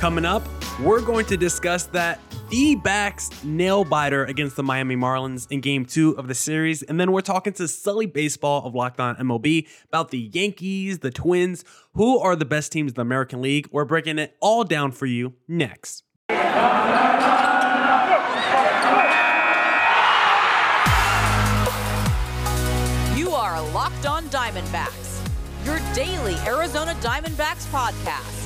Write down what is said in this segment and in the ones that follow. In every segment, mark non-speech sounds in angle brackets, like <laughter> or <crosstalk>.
Coming up, we're going to discuss that D backs nail biter against the Miami Marlins in game two of the series. And then we're talking to Sully Baseball of Locked On MLB about the Yankees, the Twins, who are the best teams in the American League. We're breaking it all down for you next. You are Locked On Diamondbacks, your daily Arizona Diamondbacks podcast,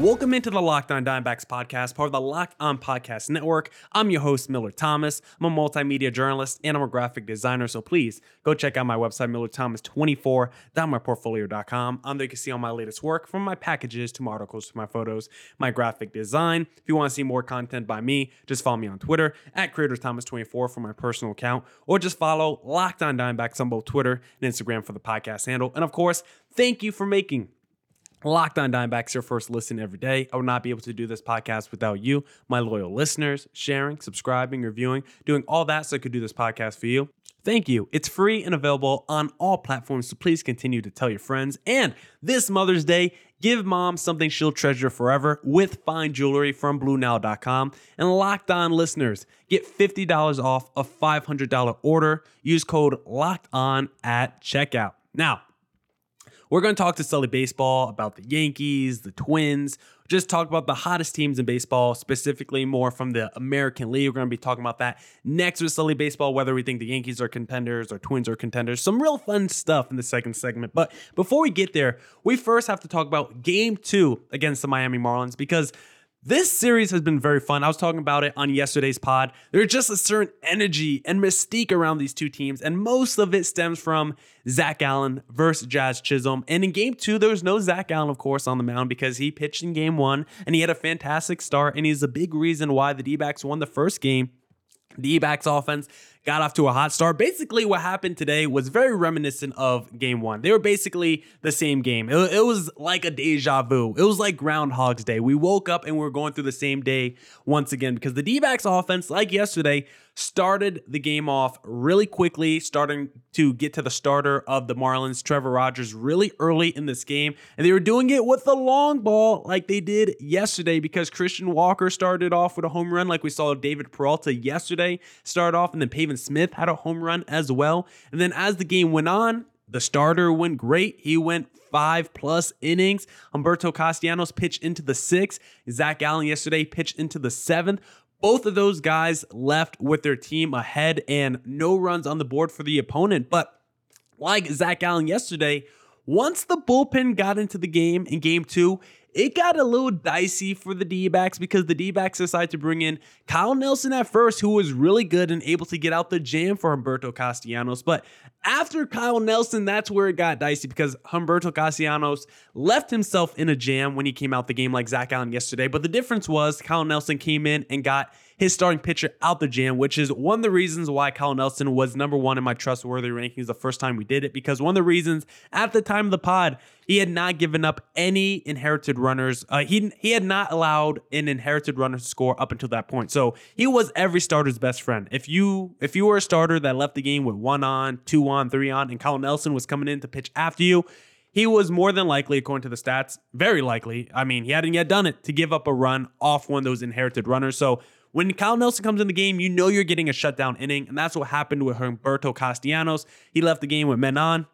Welcome into the Locked On Diamondbacks podcast, part of the Locked On Podcast Network. I'm your host, Miller Thomas. I'm a multimedia journalist and I'm a graphic designer, so please go check out my website, millerthomas24.myportfolio.com. On there, you can see all my latest work from my packages to my articles to my photos, my graphic design. If you want to see more content by me, just follow me on Twitter at CreatorsThomas24 for my personal account, or just follow Locked On Diamondbacks on both Twitter and Instagram for the podcast handle. And of course, thank you for making Locked on Diamondbacks, your first listen every day. I would not be able to do this podcast without you, my loyal listeners, sharing, subscribing, reviewing, doing all that so I could do this podcast for you. Thank you. It's free and available on all platforms, so please continue to tell your friends. And this Mother's Day, give mom something she'll treasure forever with fine jewelry from BlueNile.com. And locked on listeners, get $50 off a $500 order. Use code LOCKED ON at checkout. Now, we're going to talk to Sully Baseball about the Yankees, the Twins, just talk about the hottest teams in baseball, specifically more from the American League. We're going to be talking about that next with Sully Baseball, whether we think the Yankees are contenders or Twins are contenders. Some real fun stuff in the second segment. But before we get there, we first have to talk about game two against the Miami Marlins because this series has been very fun. I was talking about it on yesterday's pod. There's just a certain energy and mystique around these two teams, and most of it stems from Zach Allen versus Jazz Chisholm. And in game two, there was no Zach Allen, of course, on the mound because he pitched in game one and he had a fantastic start, and he's a big reason why the D backs won the first game. The backs offense got off to a hot start. Basically, what happened today was very reminiscent of game one. They were basically the same game. It, it, was like a deja vu. It was like Groundhog's Day. We woke up and we are going through the same day once again because the D backs offense, like yesterday, started the game off really quickly, starting to get to the starter of the Marlins, Trevor Rogers, really early in this game. And they were doing it with the long ball like they did yesterday because Christian Walker started off with a home run, like we saw David Peralta yesterday start off, and then Pavin Smith had a home run as well. And then as the game went on, the starter went great. He went five plus innings. Humberto Castellanos pitched into the sixth. Zach Allen yesterday pitched into the seventh. Both of those guys left with their team ahead and no runs on the board for the opponent. But like Zach Allen yesterday, once the bullpen got into the game in game two, it got a little dicey for the D backs because the D backs decided to bring in Kyle Nelson at first, who was really good and able to get out the jam for Humberto Castellanos. But after Kyle Nelson, that's where it got dicey because Humberto Castellanos left himself in a jam when he came out the game like Zach Allen yesterday. But the difference was Kyle Nelson came in and got his starting pitcher out the jam, which is one of the reasons why Kyle Nelson was number one in my trustworthy rankings the first time we did it. Because one of the reasons at the time of the pod, he had not given up any inherited runners. Uh, he he had not allowed an inherited runner to score up until that point. So he was every starter's best friend. If you if you were a starter that left the game with one on, two on, three on, and Kyle Nelson was coming in to pitch after you, he was more than likely, according to the stats, very likely. I mean, he hadn't yet done it to give up a run off one of those inherited runners. So when Kyle Nelson comes in the game, you know you're getting a shutdown inning, and that's what happened with Humberto Castellanos. He left the game with men on.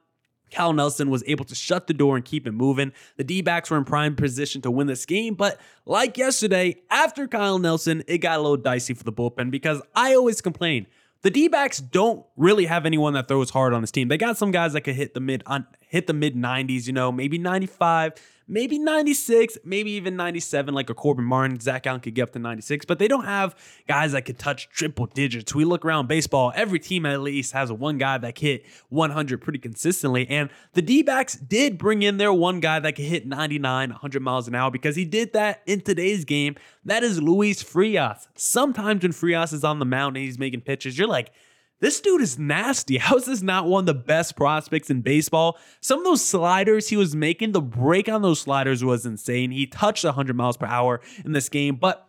Kyle Nelson was able to shut the door and keep it moving. The D backs were in prime position to win this game, but like yesterday, after Kyle Nelson, it got a little dicey for the bullpen because I always complain. The D backs don't really have anyone that throws hard on this team. They got some guys that could hit the mid on hit the mid 90s, you know, maybe 95, maybe 96, maybe even 97, like a Corbin Martin. Zach Allen could get up to 96, but they don't have guys that could touch triple digits. We look around baseball, every team at least has one guy that can hit 100 pretty consistently. And the D backs did bring in their one guy that could hit 99, 100 miles an hour because he did that in today's game. That is Luis Frias. Sometimes when Frias is on the mound and he's making pitches, you're like, this dude is nasty. <laughs> How is this not one of the best prospects in baseball? Some of those sliders he was making, the break on those sliders was insane. He touched 100 miles per hour in this game, but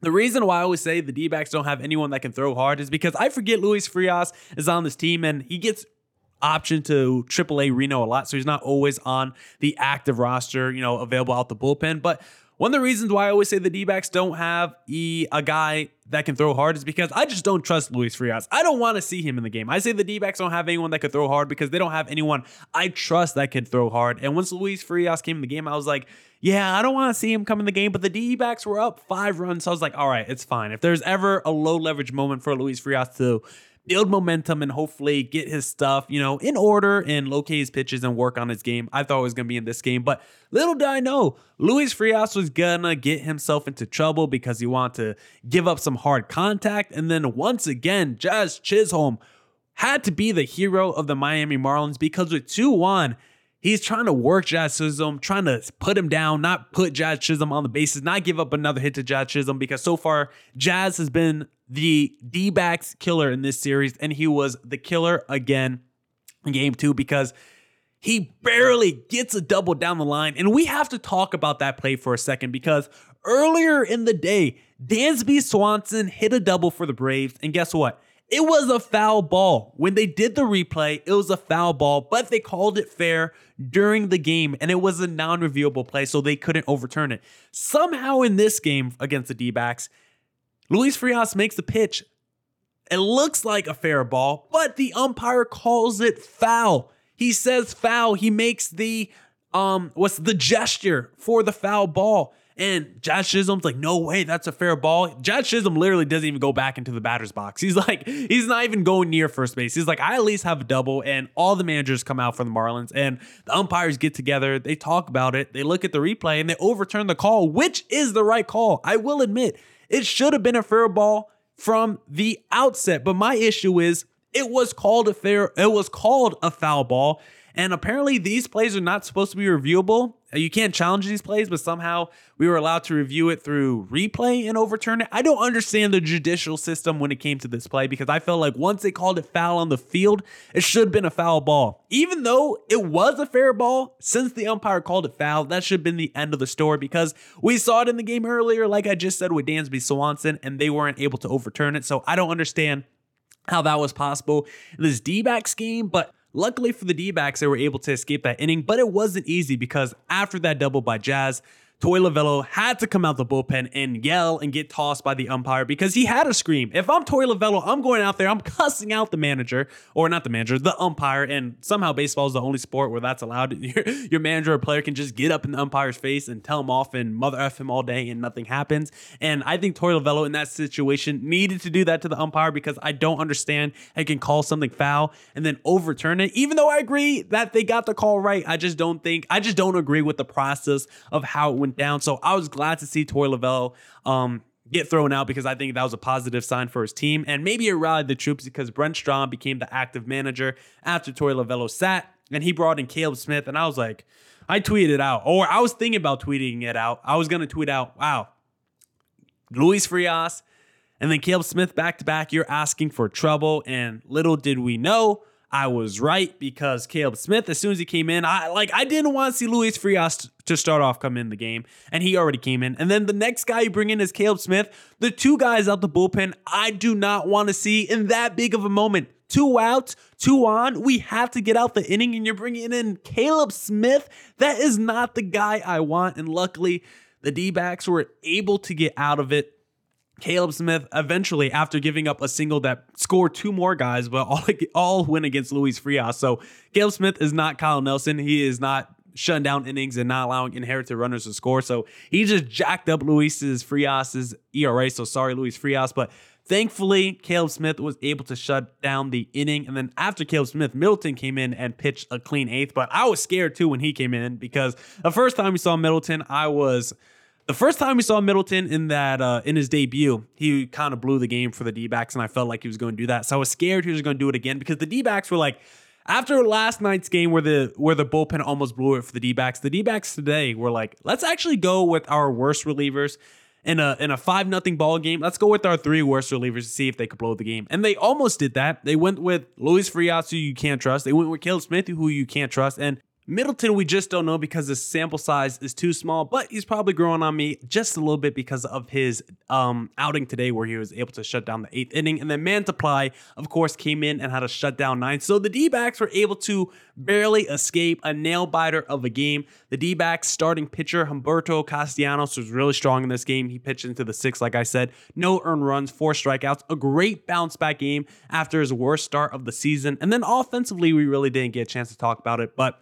The reason why I always say the D backs don't have anyone that can throw hard is because I forget Luis Frias is on this team and he gets option to AAA Reno a lot, so he's not always on the active roster, you know, available out the bullpen. But one of the reasons why I always say the D backs don't have e, a guy that can throw hard is because I just don't trust Luis Frias. I don't want to see him in the game. I say the D backs don't have anyone that could throw hard because they don't have anyone I trust that can throw hard. And once Luis Frias came in the game, I was like, yeah, I don't want to see him come in the game, but the D backs were up five runs. So I was like, all right, it's fine. If there's ever a low leverage moment for Luis Frias to build momentum and hopefully get his stuff, you know, in order and locate his pitches and work on his game. I thought it was going to be in this game, but little did I know, Luis Frias was going to get himself into trouble because he wanted to give up some hard contact. And then once again, Jazz Chisholm had to be the hero of the Miami Marlins because with 2 1, He's trying to work Jazz Chisholm, trying to put him down, not put Jazz Chisholm on the bases, not give up another hit to Jazz Chisholm because so far Jazz has been the D backs killer in this series, and he was the killer again in game two because he barely gets a double down the line. And we have to talk about that play for a second because earlier in the day, Dansby Swanson hit a double for the Braves, and guess what? It was a foul ball. When they did the replay, it was a foul ball, but they called it fair during the game and it was a non reviewable play, so they couldn't overturn it. Somehow in this game against the D backs, Luis Frias makes the pitch. It looks like a fair ball, but the umpire calls it foul. He says foul. He makes the um what's the gesture for the foul ball. And Jazz Chisholm's like, no way, that's a fair ball. Jazz Chisholm literally doesn't even go back into the batter's box. He's like, he's not even going near first base. He's like, I at least have a double. And all the managers come out for the Marlins and the umpires get together. They talk about it. They look at the replay and they overturn the call, which is the right call. I will admit, it should have been a fair ball from the outset. But my issue is it was called a fair, it was called a foul ball. And apparently, these plays are not supposed to be reviewable. Uh, you can't challenge these plays, but somehow we were allowed to review it through replay and overturn it. I don't understand the judicial system when it came to this play because I felt like once they called it foul on the field, it should have been a foul ball. Even though it was a fair ball, since the umpire called it foul, that should have been the end of the story because we saw it in the game earlier, like I just said with Dansby Swanson, and they weren't able to overturn it. So I don't understand how that was possible this D backs game, but Luckily for the D backs, they were able to escape that inning, but it wasn't easy because after that double by Jazz, Torey Lovullo had to come out the bullpen and yell and get tossed by the umpire because he had a scream. If I'm Torey Lovullo, I'm going out there, I'm cussing out the manager, or not the manager, the umpire. And somehow baseball is the only sport where that's allowed. <laughs> Your, your manager or player can just get up in the umpire's face and tell him off and mother F him all day and nothing happens. And I think Torey Lovullo in that situation needed to do that to the umpire because I don't understand how can call something foul and then overturn it. Even though I agree that they got the call right, I just don't think, I just don't agree with the process of how it went down. So I was glad to see Torey Lovullo um, get thrown out because I think that was a positive sign for his team. And maybe it rallied the troops because Brent Strom became the active manager after Torey Lovullo sat and he brought in Caleb Smith. And I was like, I tweeted out, or I was thinking about tweeting it out. I was going to tweet out, wow, Luis Frias and then Caleb Smith back to back. You're asking for trouble. And little did we know, I was right because Caleb Smith, as soon as he came in, I like I didn't want to see Luis Frias to start off come in the game, and he already came in. And then the next guy you bring in is Caleb Smith. The two guys out the bullpen, I do not want to see in that big of a moment. Two outs, two on. We have to get out the inning, and you're bringing in Caleb Smith. That is not the guy I want. And luckily, the D backs were able to get out of it Caleb Smith eventually, after giving up a single that scored two more guys, but all, <laughs> all win against Luis Frias. So Caleb Smith is not Kyle Nelson. He is not shutting down innings and not allowing inherited runners to score. So he just jacked up Luis's Frias's ERA. So sorry, Luis Frias. But thankfully, Caleb Smith was able to shut down the inning. And then after Caleb Smith, Middleton came in and pitched a clean eighth. But I was scared too when he came in because the first time we saw Middleton, I was the first time we saw Middleton in that uh, in his debut, he kind of blew the game for the D-backs, and I felt like he was going to do that. So I was scared he was going to do it again because the D-backs were like, after last night's game where the where the bullpen almost blew it for the D-backs, the D-backs today were like, let's actually go with our worst relievers in a in a five nothing ball game. Let's go with our three worst relievers to see if they could blow the game. And they almost did that. They went with Luis Frias, who you can't trust. They went with Caleb Smith, who you can't trust, and Middleton, we just don't know because the sample size is too small, but he's probably growing on me just a little bit because of his um, outing today where he was able to shut down the eighth inning. And then Mantiply, of course, came in and had a shutdown nine. So the D backs were able to barely escape a nail biter of a game. The D backs starting pitcher, Humberto Castellanos, was really strong in this game. He pitched into the sixth, like I said. No earned runs, four strikeouts, a great bounce back game after his worst start of the season. And then offensively, we really didn't get a chance to talk about it, but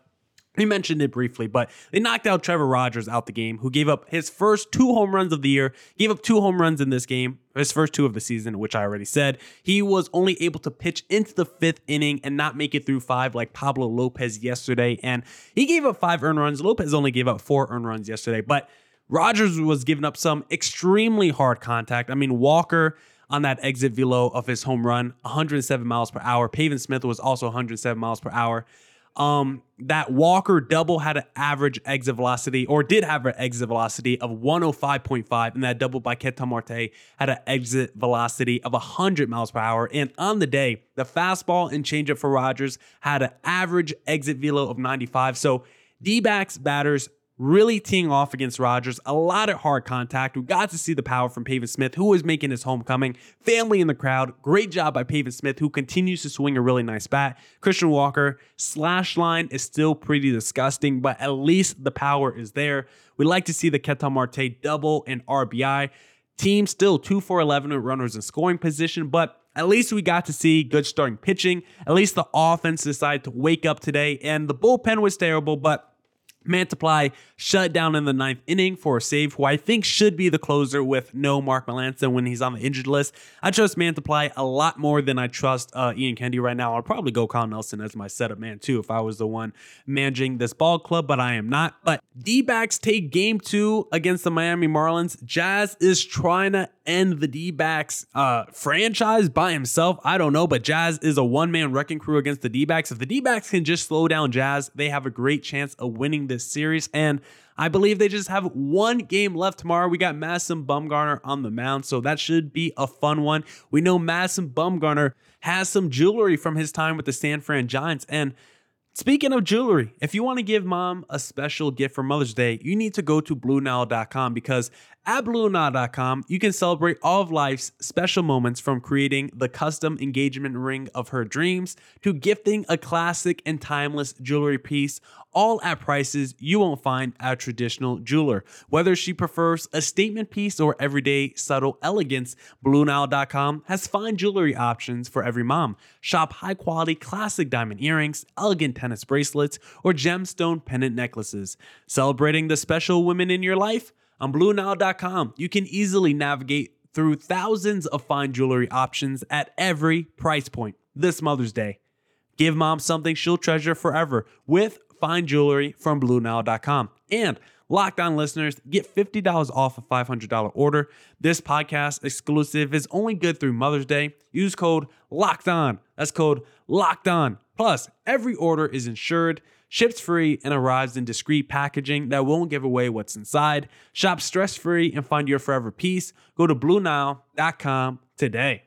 we mentioned it briefly, but they knocked out Trevor Rogers out the game, who gave up his first two home runs of the year, gave up two home runs in this game, his first two of the season, which I already said. He was only able to pitch into the fifth inning and not make it through five like Pablo Lopez yesterday. And he gave up five earned runs. Lopez only gave up four earned runs yesterday, but Rogers was giving up some extremely hard contact. I mean, Walker on that exit velo of his home run, 107 miles per hour. Pavin Smith was also 107 miles per hour. Um, that Walker double had an average exit velocity, or did have an exit velocity of 105.5, and that double by Ketel Marte had an exit velocity of 100 miles per hour. And on the day, the fastball and changeup for Rogers had an average exit velo of 95. So D backs batters really teeing off against Rogers. A lot of hard contact. We got to see the power from Pavin Smith, who was making his homecoming. Family in the crowd. Great job by Pavin Smith, who continues to swing a really nice bat. Christian Walker, slash line is still pretty disgusting, but at least the power is there. We like to see the Ketel Marte double and RBI. Team still 2 for 11 with runners in scoring position, but at least we got to see good starting pitching. At least the offense decided to wake up today, and the bullpen was terrible, but Mantiply shut down in the ninth inning for a save, who I think should be the closer with no Mark Melancon when he's on the injured list. I trust Mantiply a lot more than I trust uh, Ian Kennedy right now. I'll probably go Kyle Nelson as my setup man too if I was the one managing this ball club, but I am not. But D backs take game two against the Miami Marlins. Jazz is trying to end the D backs uh, franchise by himself. I don't know, but Jazz is a one man wrecking crew against the D backs. If the D backs can just slow down Jazz, they have a great chance of winning this series. And I believe they just have one game left tomorrow. We got Madison Bumgarner on the mound, so that should be a fun one. We know Madison Bumgarner has some jewelry from his time with the San Fran Giants. And Speaking of jewelry, if you want to give mom a special gift for Mother's Day, you need to go to BlueNile.com because at BlueNile.com, you can celebrate all of life's special moments from creating the custom engagement ring of her dreams to gifting a classic and timeless jewelry piece, all at prices you won't find at a traditional jeweler. Whether she prefers a statement piece or everyday subtle elegance, BlueNile.com has fine jewelry options for every mom. Shop high quality classic diamond earrings, elegant tennis bracelets, or gemstone pendant necklaces. Celebrating the special women in your life? On BlueNile.com, you can easily navigate through thousands of fine jewelry options at every price point this Mother's Day. Give mom something she'll treasure forever with fine jewelry from BlueNile.com. And Locked On listeners get $50 off a $500 order. This podcast exclusive is only good through Mother's Day. Use code LOCKED ON. That's code LOCKED ON. Plus, every order is insured ships free, and arrives in discreet packaging that won't give away what's inside. Shop stress free and find your forever piece. Go to BlueNile.com today.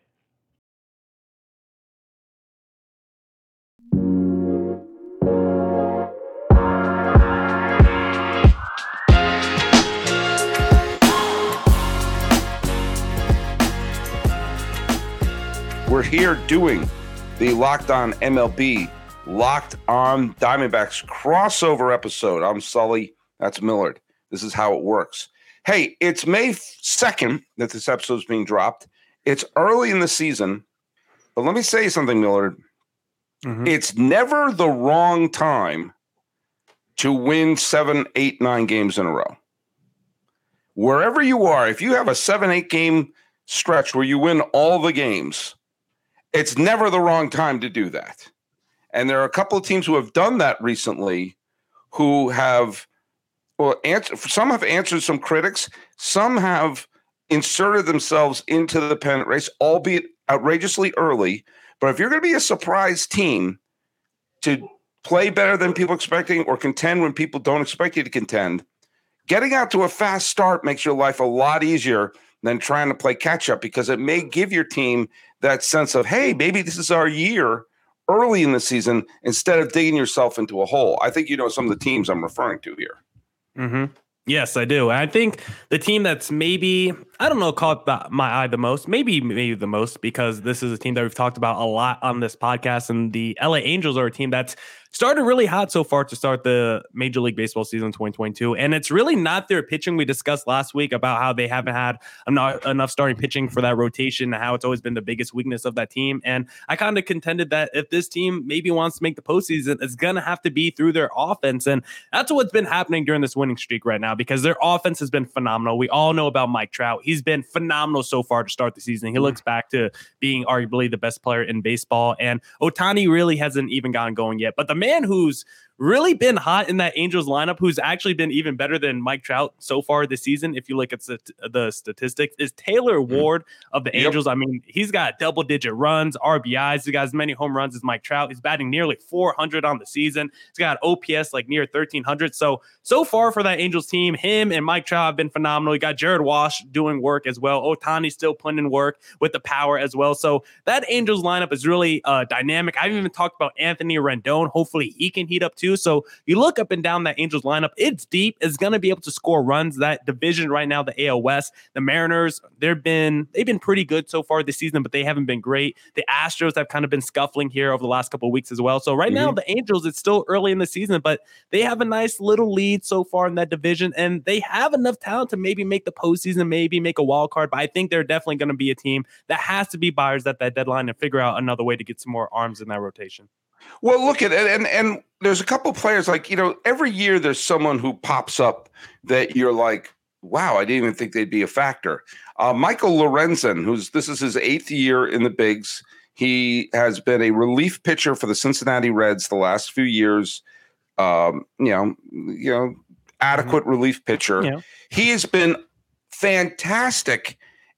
We're here doing the Locked On MLB Locked On Diamondbacks crossover episode. I'm Sully. That's Millard. This is how it works. Hey, it's May 2nd that this episode is being dropped. It's early in the season, but let me say something, Millard. Mm-hmm. It's never the wrong time to win seven, eight, nine games in a row. Wherever you are, if you have a seven, eight game stretch where you win all the games, it's never the wrong time to do that. And there are a couple of teams who have done that recently who have, well, answer, some have answered some critics, some have inserted themselves into the pennant race, albeit outrageously early. But if you're going to be a surprise team to play better than people expecting or contend when people don't expect you to contend, getting out to a fast start makes your life a lot easier than trying to play catch up because it may give your team that sense of, hey, maybe this is our year early in the season instead of digging yourself into a hole. I think you know some of the teams I'm referring to here. Mm-hmm. Yes, I do. I think the team that's maybe I don't know caught my eye the most, maybe maybe the most because this is a team that we've talked about a lot on this podcast, and the LA Angels are a team that's started really hot so far to start the Major League Baseball season 2022. And it's really not their pitching. We discussed last week about how they haven't had enough, starting pitching for that rotation, how it's always been the biggest weakness of that team. And I kind of contended that if this team maybe wants to make the postseason, it's to have to be through their offense. And that's what's been happening during this winning streak right now because their offense has been phenomenal. We all know about Mike Trout. Been phenomenal so far to start the season. He mm. looks back to being arguably the best player in baseball. And Ohtani really hasn't even gotten going yet. But the man who's really been hot in that Angels lineup, who's actually been even better than Mike Trout so far this season. If you look at the statistics, is Taylor mm-hmm. Ward of the Angels. I mean, he's got double digit runs, RBIs. He got as many home runs as Mike Trout. He's batting nearly 400 on the season. He's got OPS like near 1300. So, so far for that Angels team, him and Mike Trout have been phenomenal. You got Jared Walsh doing work as well. Ohtani still putting in work with the power as well. So, that Angels lineup is really uh, dynamic. I haven't even talked about Anthony Rendon. Hopefully, he can heat up too. So you look up and down that Angels lineup, it's deep. It's going to be able to score runs. That division right now, the AL West, the Mariners, they've been they've been pretty good so far this season, but they haven't been great. The Astros have kind of been scuffling here over the last couple of weeks as well. So right mm-hmm. now, the Angels, it's still early in the season, but they have a nice little lead so far in that division, and they have enough talent to maybe make the postseason, maybe make a wild card. But I think they're definitely going to be a team that has to be buyers at that deadline and figure out another way to get some more arms in that rotation. Well, look at it, and and there's a couple players like you know every year there's someone who pops up that you're like, wow, I didn't even think they'd be a factor. Uh, Michael Lorenzen, who's this is his eighth year in the bigs. He has been a relief pitcher for the Cincinnati Reds the last few years. Um, you know, you know, adequate mm-hmm. relief pitcher. Yeah. He has been fantastic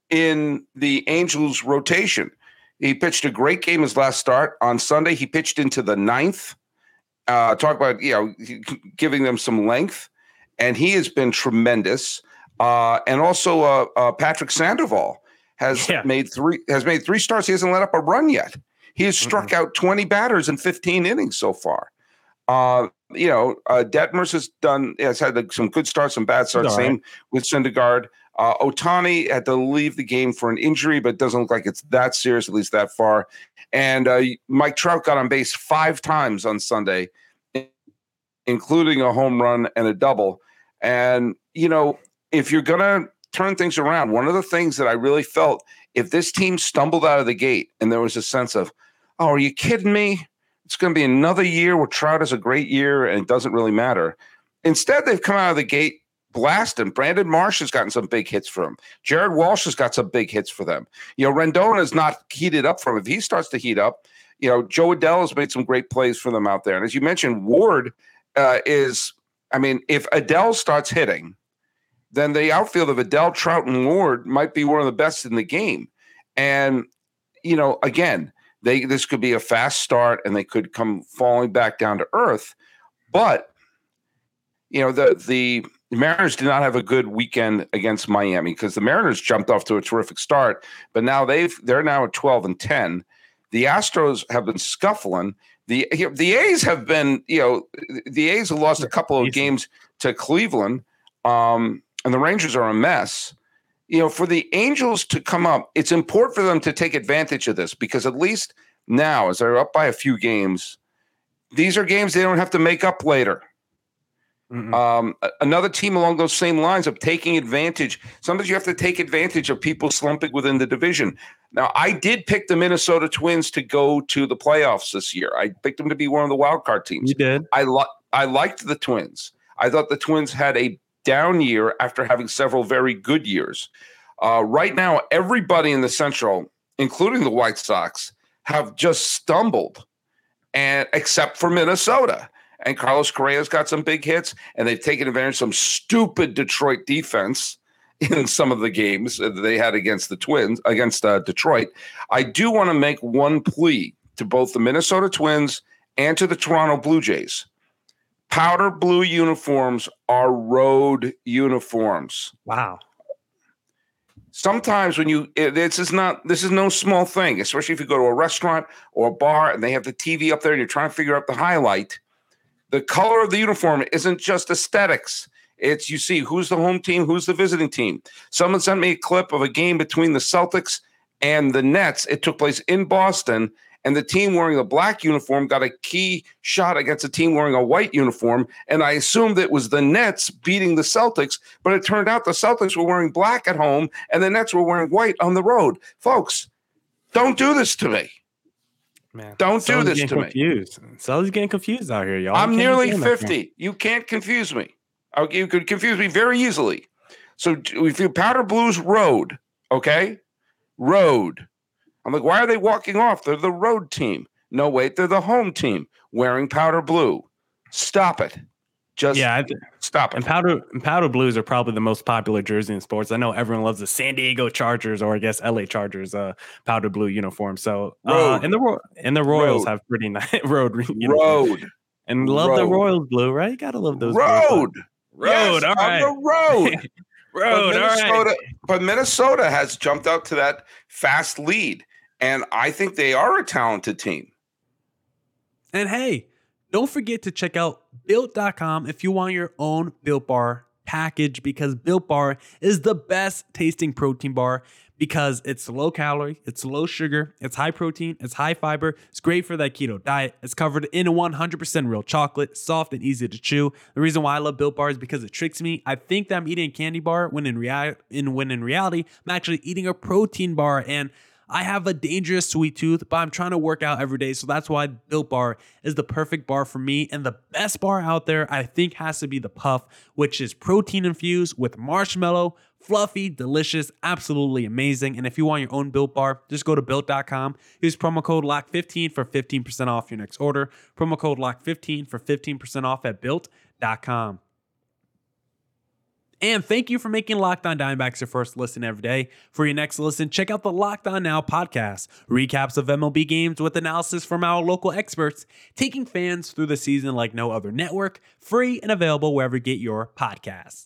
in the Angels rotation. He pitched a great game his last start on Sunday. He pitched into the ninth. Uh, talk about you know giving them some length, and he has been tremendous. Uh, and also, uh, uh Patrick Sandoval has yeah. made three has made three starts. He hasn't let up a run yet. He has struck mm-hmm. out twenty batters in fifteen innings so far. Uh, you know, uh, Detmers has done has had some good starts, some bad starts. Same with Syndergaard. Uh, Ohtani had to leave the game for an injury, but it doesn't look like it's that serious, at least that far. And uh, Mike Trout got on base five times on Sunday, including a home run and a double. And, you know, if you're going to turn things around, one of the things that I really felt if this team stumbled out of the gate and there was a sense of, oh, are you kidding me? It's going to be another year where Trout has a great year and it doesn't really matter. Instead, they've come out of the gate blast him. Brandon Marsh has gotten some big hits for him. Jared Walsh has got some big hits for them. You know, Rendon is not heated up for him. If he starts to heat up, you know, Jo Adell has made some great plays for them out there. And as you mentioned, Ward uh, is, I mean, if Adell starts hitting, then the outfield of Adell, Trout, and Ward might be one of the best in the game. And, you know, again, they this could be a fast start and they could come falling back down to earth. But, you know, the the the Mariners did not have a good weekend against Miami because the Mariners jumped off to a terrific start, but now they've they're now at 12 and 10. The Astros have been scuffling. The the A's have been, you know, the A's have lost a couple of games to Cleveland, um, and the Rangers are a mess. You know, for the Angels to come up, it's important for them to take advantage of this because at least now, as they're up by a few games, these are games they don't have to make up later. Um, another team along those same lines of taking advantage. Sometimes you have to take advantage of people slumping within the division. Now, I did pick the Minnesota Twins to go to the playoffs this year. I picked them to be one of the wild card teams. You did. I li- I liked the Twins. I thought the Twins had a down year after having several very good years. Uh, right now, everybody in the Central, including the White Sox, have just stumbled, and except for Minnesota and Carlos Correa's got some big hits, and they've taken advantage of some stupid Detroit defense <laughs> in some of the games that they had against the Twins, against uh, Detroit. I do want to make one plea to both the Minnesota Twins and to the Toronto Blue Jays. Powder blue uniforms are road uniforms. Wow. sometimes when you this is not this is no small thing, especially if you go to a restaurant or a bar and they have the TV up there and you're trying to figure out the highlight. The color of the uniform isn't just aesthetics. It's you see who's the home team, who's the visiting team. Someone sent me a clip of a game between the Celtics and the Nets. It took place in Boston, and the team wearing the black uniform got a key shot against a team wearing a white uniform. And I assumed it was the Nets beating the Celtics, but it turned out the Celtics were wearing black at home and the Nets were wearing white on the road. Folks, don't do this to me. Man, don't do this to confused. me. Sully's getting confused out here, y'all. I'm nearly 50. You can't confuse me. Uh, you could confuse me very easily. So if you powder blues road, okay? Road. I'm like, why are they walking off? They're the road team. No, wait, they're the home team wearing powder blue. Stop it. Just yeah, th- stop it. And powder and powder blues are probably the most popular jersey in sports. I know everyone loves the San Diego Chargers or I guess LA Chargers uh, powder blue uniform. So uh, and the and the Royals road. have pretty nice <laughs> road road and love road. the Royals blue, right? You gotta love those road. Blues. Road, yes, all right. On the road. <laughs> road, but Minnesota, all right. But Minnesota has jumped out to that fast lead. And I think they are a talented team. And hey, don't forget to check out built.com if you want your own built bar package because built bar is the best tasting protein bar because it's low calorie, it's low sugar, it's high protein, it's high fiber, it's great for that keto diet. It's covered in 100% real chocolate, soft and easy to chew. The reason why I love Built Bar is because it tricks me. I think that I'm eating a candy bar when in, when in reality, I'm actually eating a protein bar and I have a dangerous sweet tooth, but I'm trying to work out every day. So that's why Built Bar is the perfect bar for me. And the best bar out there, I think, has to be the Puff, which is protein infused with marshmallow, fluffy, delicious, absolutely amazing. And if you want your own Built Bar, just go to built.com. Use promo code LOCK15 for 15% off your next order. Promo code LOCK15 for 15% off at built.com. And thank you for making Locked On Diamondbacks your first listen every day. For your next listen, check out the Locked On Now podcast, recaps of MLB games with analysis from our local experts, taking fans through the season like no other network, free and available wherever you get your podcasts.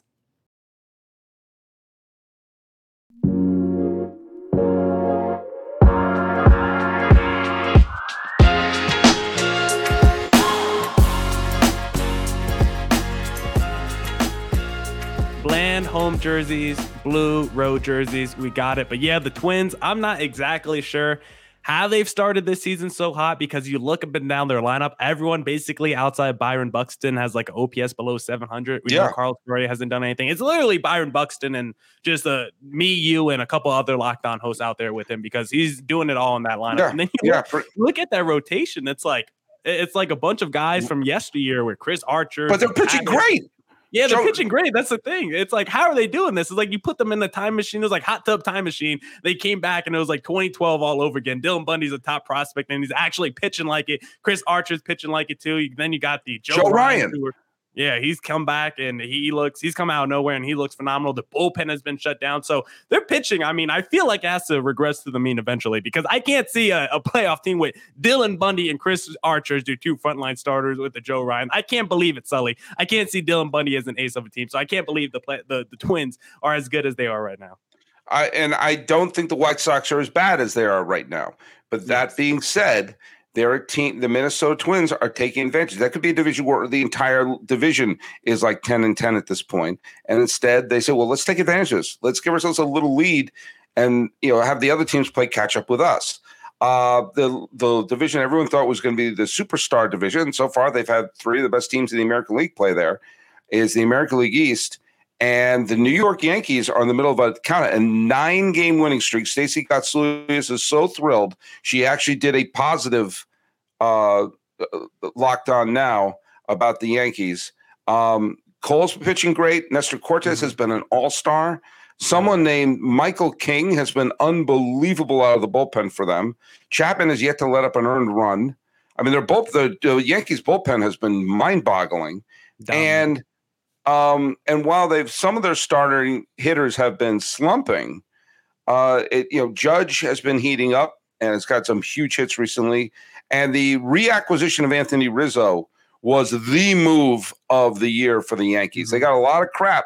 Home jerseys, blue road jerseys. We got it. But yeah, the Twins, I'm not exactly sure how they've started this season so hot because you look up and down their lineup, everyone basically outside Byron Buxton has like OPS below 700. We yeah. know Carlos Correa hasn't done anything. It's literally Byron Buxton and just uh, me, you, and a couple other lockdown hosts out there with him because he's doing it all in that lineup. Yeah. And then you yeah. look, look at that rotation. It's like it's like a bunch of guys from yesteryear with Chris Archer. But they're pitching great. Yeah, they're so, pitching great. That's the thing. It's like, how are they doing this? It's like you put them in the time machine. It was like hot tub time machine. They came back and it was like 2012 all over again. Dylan Bundy's a top prospect and he's actually pitching like it. Chris Archer's pitching like it too. Then you got the Joe, Joe Ryan. Ryan yeah, he's come back and he looks, he's come out of nowhere and he looks phenomenal. The bullpen has been shut down. So they're pitching. I mean, I feel like it has to regress to the mean eventually because I can't see a, a playoff team with Dylan Bundy and Chris Archer as your two frontline starters with the Joe Ryan. I can't believe it, Sully. I can't see Dylan Bundy as an ace of a team. So I can't believe the, play, the, the Twins are as good as they are right now. I, and I don't think the White Sox are as bad as they are right now. But that being said, their team, the Minnesota Twins, are taking advantage. That could be a division where the entire division is like 10 and 10 at this point. And instead, they say, well, let's take advantage of this. Let's give ourselves a little lead and you know have the other teams play catch up with us. Uh, the the division everyone thought was going to be the superstar division. So far, they've had three of the best teams in the American League play there. Is the American League East. And the New York Yankees are in the middle of a kind of a nine game winning streak. Stacey Gotsulias is so thrilled. She actually did a positive uh, locked on now about the Yankees. Um, Cole's pitching great. Nestor Cortes mm-hmm. has been an all star. Someone named Michael King has been unbelievable out of the bullpen for them. Chapman has yet to let up an earned run. I mean, they're both the, the Yankees bullpen has been mind boggling. And um, and while they've some of their starting hitters have been slumping, uh, it, you know, Judge has been heating up and it's got some huge hits recently. And the reacquisition of Anthony Rizzo was the move of the year for the Yankees. They got a lot of crap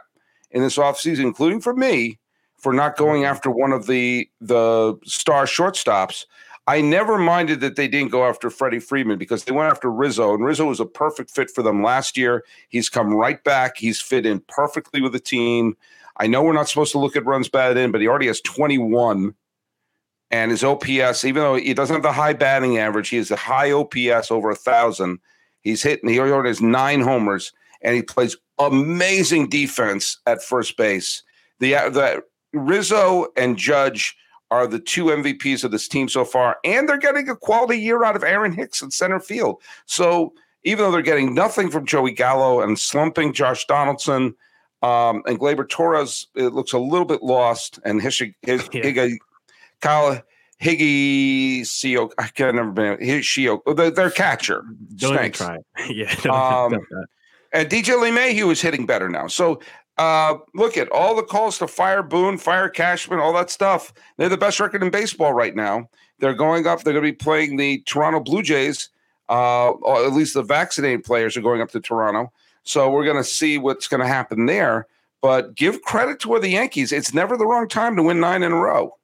in this offseason, including for me, for not going after one of the the star shortstops. I never minded that they didn't go after Freddie Freeman because they went after Rizzo, and Rizzo was a perfect fit for them last year. He's come right back. He's fit in perfectly with the team. I know we're not supposed to look at runs batted in, but he already has 21. And his OPS, even though he doesn't have the high batting average, he has a high OPS over a thousand. He's hitting, he already has nine homers, and he plays amazing defense at first base. The, uh, the Rizzo and Judge are the two MVPs of this team so far, and they're getting a quality year out of Aaron Hicks in center field. So even though they're getting nothing from Joey Gallo and slumping Josh Donaldson um, and Gleyber Torres, it looks a little bit lost. And Hig- <laughs> Yeah. Hig- Kyle Higgy Seo, I can't remember his Shio, their, their catcher. Don't stinks. try. it. <laughs> yeah. don't Um. <laughs> And DJ LeMahieu is hitting better now. So uh, look at all the calls to fire Boone, fire Cashman, all that stuff. They're the best record in baseball right now. They're going up. They're going to be playing the Toronto Blue Jays. Uh, or at least the vaccinated players are going up to Toronto. So we're going to see what's going to happen there. But give credit to the Yankees. It's never the wrong time to win nine in a row.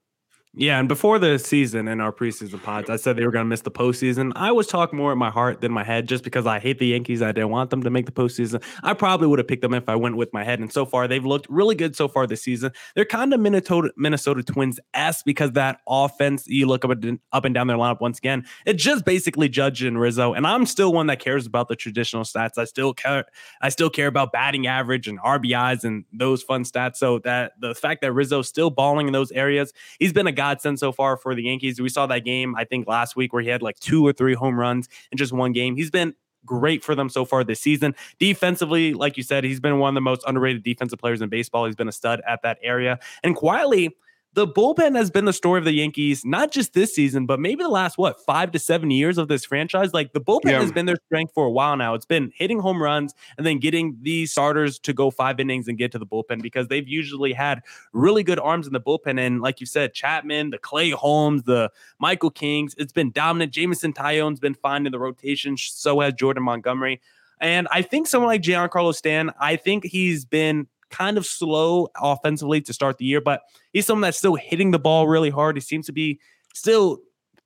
Yeah, and before the season in our preseason pods, I said they were going to miss the postseason. I was talking more in my heart than my head, just because I hate the Yankees. I didn't want them to make the postseason. I probably would have picked them if I went with my head. And so far, they've looked really good so far this season. They're kind of Minnesota Minnesota Twins s because that offense. You look up and up and down their lineup once again. It's just basically Judge and Rizzo, and I'm still one that cares about the traditional stats. I still care. I still care about batting average and RBIs and those fun stats. So that the fact that Rizzo's still balling in those areas, he's been a godsend so far for the Yankees. We saw that game, I think, last week where he had like two or three home runs in just one game. He's been great for them so far this season. Defensively, like you said, he's been one of the most underrated defensive players in baseball. He's been a stud at that area. And quietly, the bullpen has been the story of the Yankees, not just this season, but maybe the last what five to seven years of this franchise. Like the bullpen Yeah. has been their strength for a while now. It's been hitting home runs and then getting these starters to go five innings and get to the bullpen because they've usually had really good arms in the bullpen. And like you said, Chapman, the Clay Holmes, the Michael Kings, it's been dominant. Jameson Taillon's been fine in the rotation. So has Jordan Montgomery. And I think someone like Giancarlo Stan, I think he's been kind of slow offensively to start the year, but he's someone that's still hitting the ball really hard. He seems to be still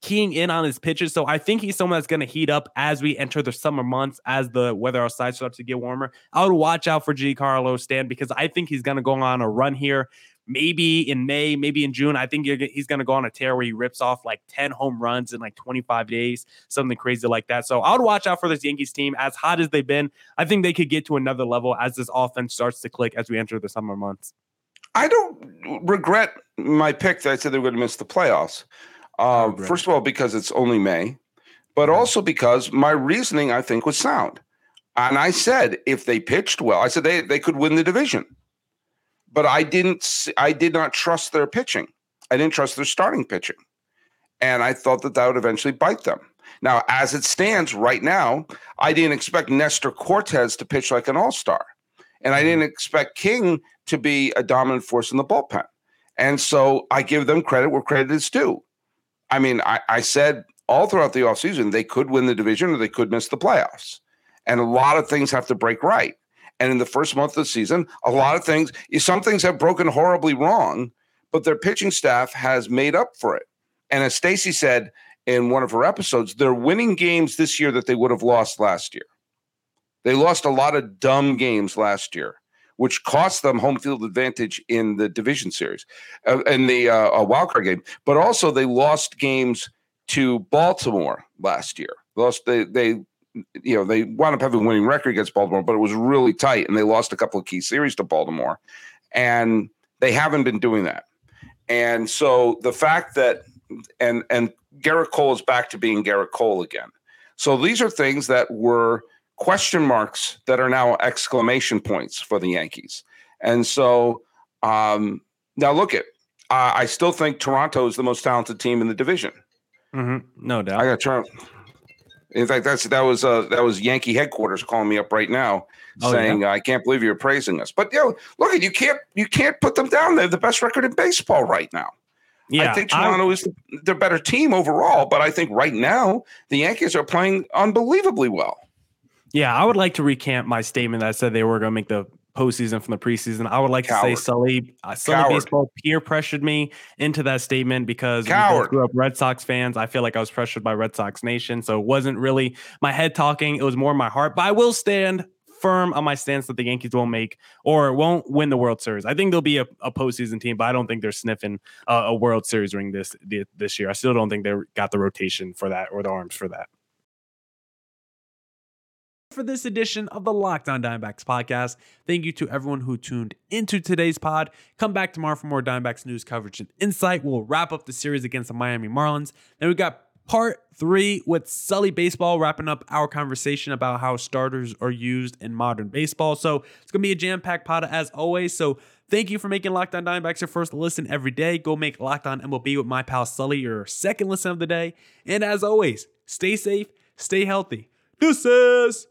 keying in on his pitches. So I think he's someone that's going to heat up as we enter the summer months, as the weather outside starts to get warmer. I would watch out for G. Giancarlo Stan because I think he's going to go on a run here. Maybe in May, maybe in June. I think he's going to go on a tear where he rips off like 10 home runs in like 25 days, something crazy like that. So I would watch out for this Yankees team. As hot as they've been, I think they could get to another level as this offense starts to click as we enter the summer months. I don't regret my pick that I said they were going to miss the playoffs. Uh, first of all, because it's only May, but also because my reasoning I think was sound. And I said if they pitched well, I said they, they could win the division. But I didn't. I did not trust their pitching. I didn't trust their starting pitching, and I thought that that would eventually bite them. Now, as it stands right now, I didn't expect Nestor Cortes to pitch like an all star, and I didn't expect King to be a dominant force in the bullpen. And so I give them credit where credit is due. I mean, I, I said all throughout the offseason they could win the division or they could miss the playoffs. And a lot of things have to break right. And in the first month of the season, a lot of things, some things have broken horribly wrong, but their pitching staff has made up for it. And as Stacy said in one of her episodes, they're winning games this year that they would have lost last year. They lost a lot of dumb games last year, which cost them home field advantage in the division series, uh, the uh, a wild card game. But also, they lost games to Baltimore last year. Lost they they you know they wound up having a winning record against Baltimore, but it was really tight, and they lost a couple of key series to Baltimore, and they haven't been doing that. And so the fact that and and Gerrit Cole is back to being Gerrit Cole again. So these are things that were question marks that are now exclamation points for the Yankees. And so um, now look at uh, I still think Toronto is the most talented team in the division. Mm-hmm. No doubt. I got Toronto. In fact, that's that was uh, that was Yankee headquarters calling me up right now, Oh, saying I can't believe you're praising us. But you know, look at you can't you can't put them down. They're the best record in baseball right now. yeah, I think Toronto is the, the better team overall, but I think right now the Yankees are playing unbelievably well. Yeah, I would like to recant my statement that I said they were going to make the postseason from the preseason. I would like Coward. to say Sully, uh, Sully Coward. baseball peer pressured me into that statement because we both grew up Red Sox fans. I feel like I was pressured by Red Sox Nation, so it wasn't really my head talking. It was more my heart. But I will stand firm on my stance that the Yankees won't make or won't win the World Series. I think they'll be a, a postseason team, but I don't think they're sniffing a, a World Series ring this this year. I still don't think they got the rotation for that or the arms for that for this edition of the Locked On Diamondbacks podcast. Thank you to everyone who tuned into today's pod. Come back tomorrow for more Diamondbacks news coverage and insight. We'll wrap up the series against the Miami Marlins. Then we got part three with Sully Baseball, wrapping up our conversation about how starters are used in modern baseball. So it's going to be a jam packed pod as always. So Thank you for making Locked On Diamondbacks your first listen every day. Go make Locked On MLB with my pal Sully your second listen of the day. And as always, stay safe, stay healthy. Deuces!